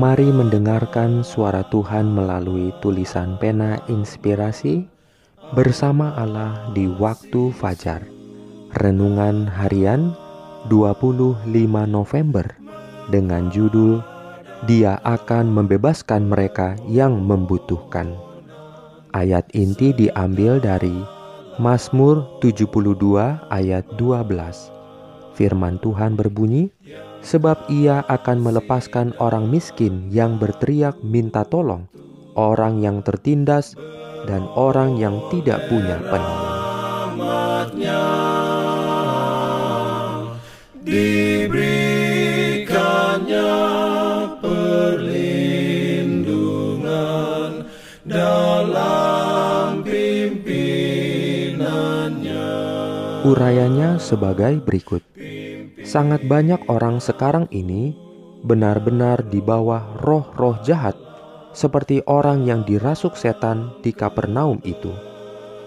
Mari mendengarkan suara Tuhan melalui tulisan pena inspirasi bersama Allah di waktu fajar. Renungan harian 25 November dengan judul Dia akan membebaskan mereka yang membutuhkan. Ayat inti diambil dari Mazmur 72 ayat 12. Firman Tuhan berbunyi, Sebab ia akan melepaskan orang miskin yang berteriak minta tolong, orang yang tertindas dan orang yang tidak punya penolong. Diberikannya perlindungan dalam pimpinannya. Urayanya sebagai berikut. Sangat banyak orang sekarang ini benar-benar di bawah roh-roh jahat seperti orang yang dirasuk setan di Kapernaum itu.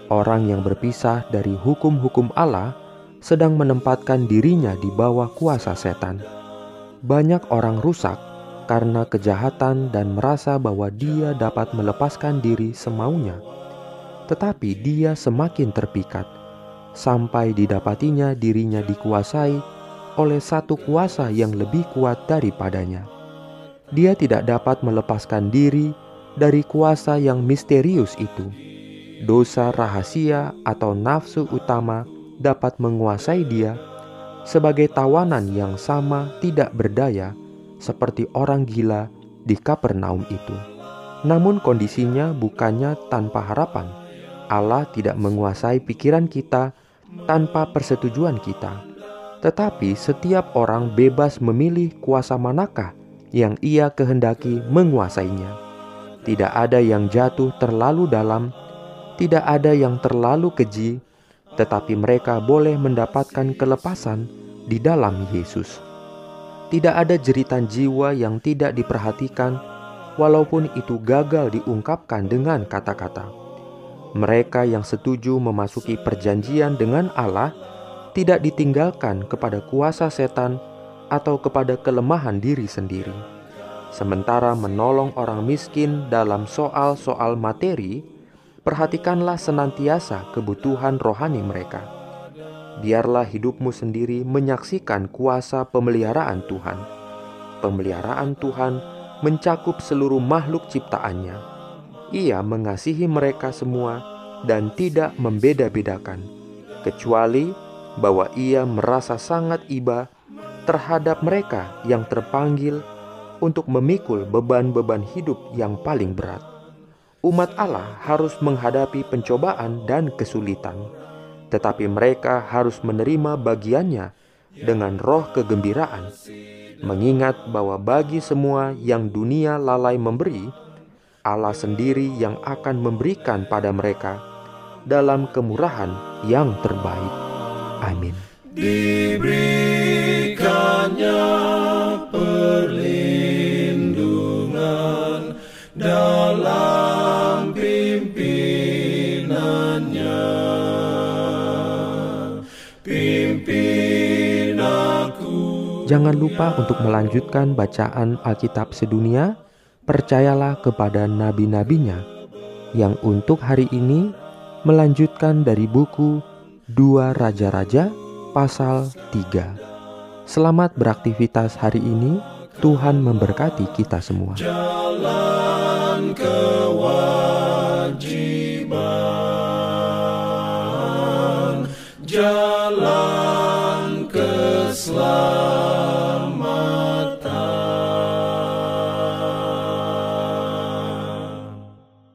Orang yang berpisah dari hukum-hukum Allah sedang menempatkan dirinya di bawah kuasa setan. Banyak orang rusak karena kejahatan dan merasa bahwa dia dapat melepaskan diri semaunya. Tetapi dia semakin terpikat sampai didapatinya dirinya dikuasai oleh satu kuasa yang lebih kuat daripadanya dia tidak dapat melepaskan diri dari kuasa yang misterius itu. Dosa rahasia atau nafsu utama dapat menguasai dia sebagai tawanan yang sama tidak berdaya seperti orang gila di Kapernaum itu. Namun kondisinya bukannya tanpa harapan. Allah tidak menguasai pikiran kita tanpa persetujuan kita. Tetapi setiap orang bebas memilih kuasa manakah yang ia kehendaki menguasainya. Tidak ada yang jatuh terlalu dalam, tidak ada yang terlalu keji, tetapi mereka boleh mendapatkan kelepasan di dalam Yesus. Tidak ada jeritan jiwa yang tidak diperhatikan, walaupun itu gagal diungkapkan dengan kata-kata. Mereka yang setuju memasuki perjanjian dengan Allah tidak ditinggalkan kepada kuasa setan atau kepada kelemahan diri sendiri. Sementara menolong orang miskin dalam soal-soal materi, perhatikanlah senantiasa kebutuhan rohani mereka. Biarlah hidupmu sendiri menyaksikan kuasa pemeliharaan Tuhan. Pemeliharaan Tuhan mencakup seluruh makhluk ciptaannya. Ia mengasihi mereka semua dan tidak membeda-bedakan, kecuali bahwa ia merasa sangat iba terhadap mereka yang terpanggil untuk memikul beban-beban hidup yang paling berat. Umat Allah harus menghadapi pencobaan dan kesulitan, tetapi mereka harus menerima bagiannya dengan roh kegembiraan, mengingat bahwa bagi semua yang dunia lalai memberi, Allah sendiri yang akan memberikan pada mereka dalam kemurahan yang terbaik. Amin. Diberikannya perlindungan dalam pimpinannya. Pimpin aku. Jangan lupa untuk melanjutkan bacaan Alkitab sedunia. Percayalah kepada nabi-nabinya yang untuk hari ini melanjutkan dari buku Dua Raja-Raja pasal 3. Selamat beraktivitas hari ini. Tuhan memberkati kita semua. Jalan kewajiban.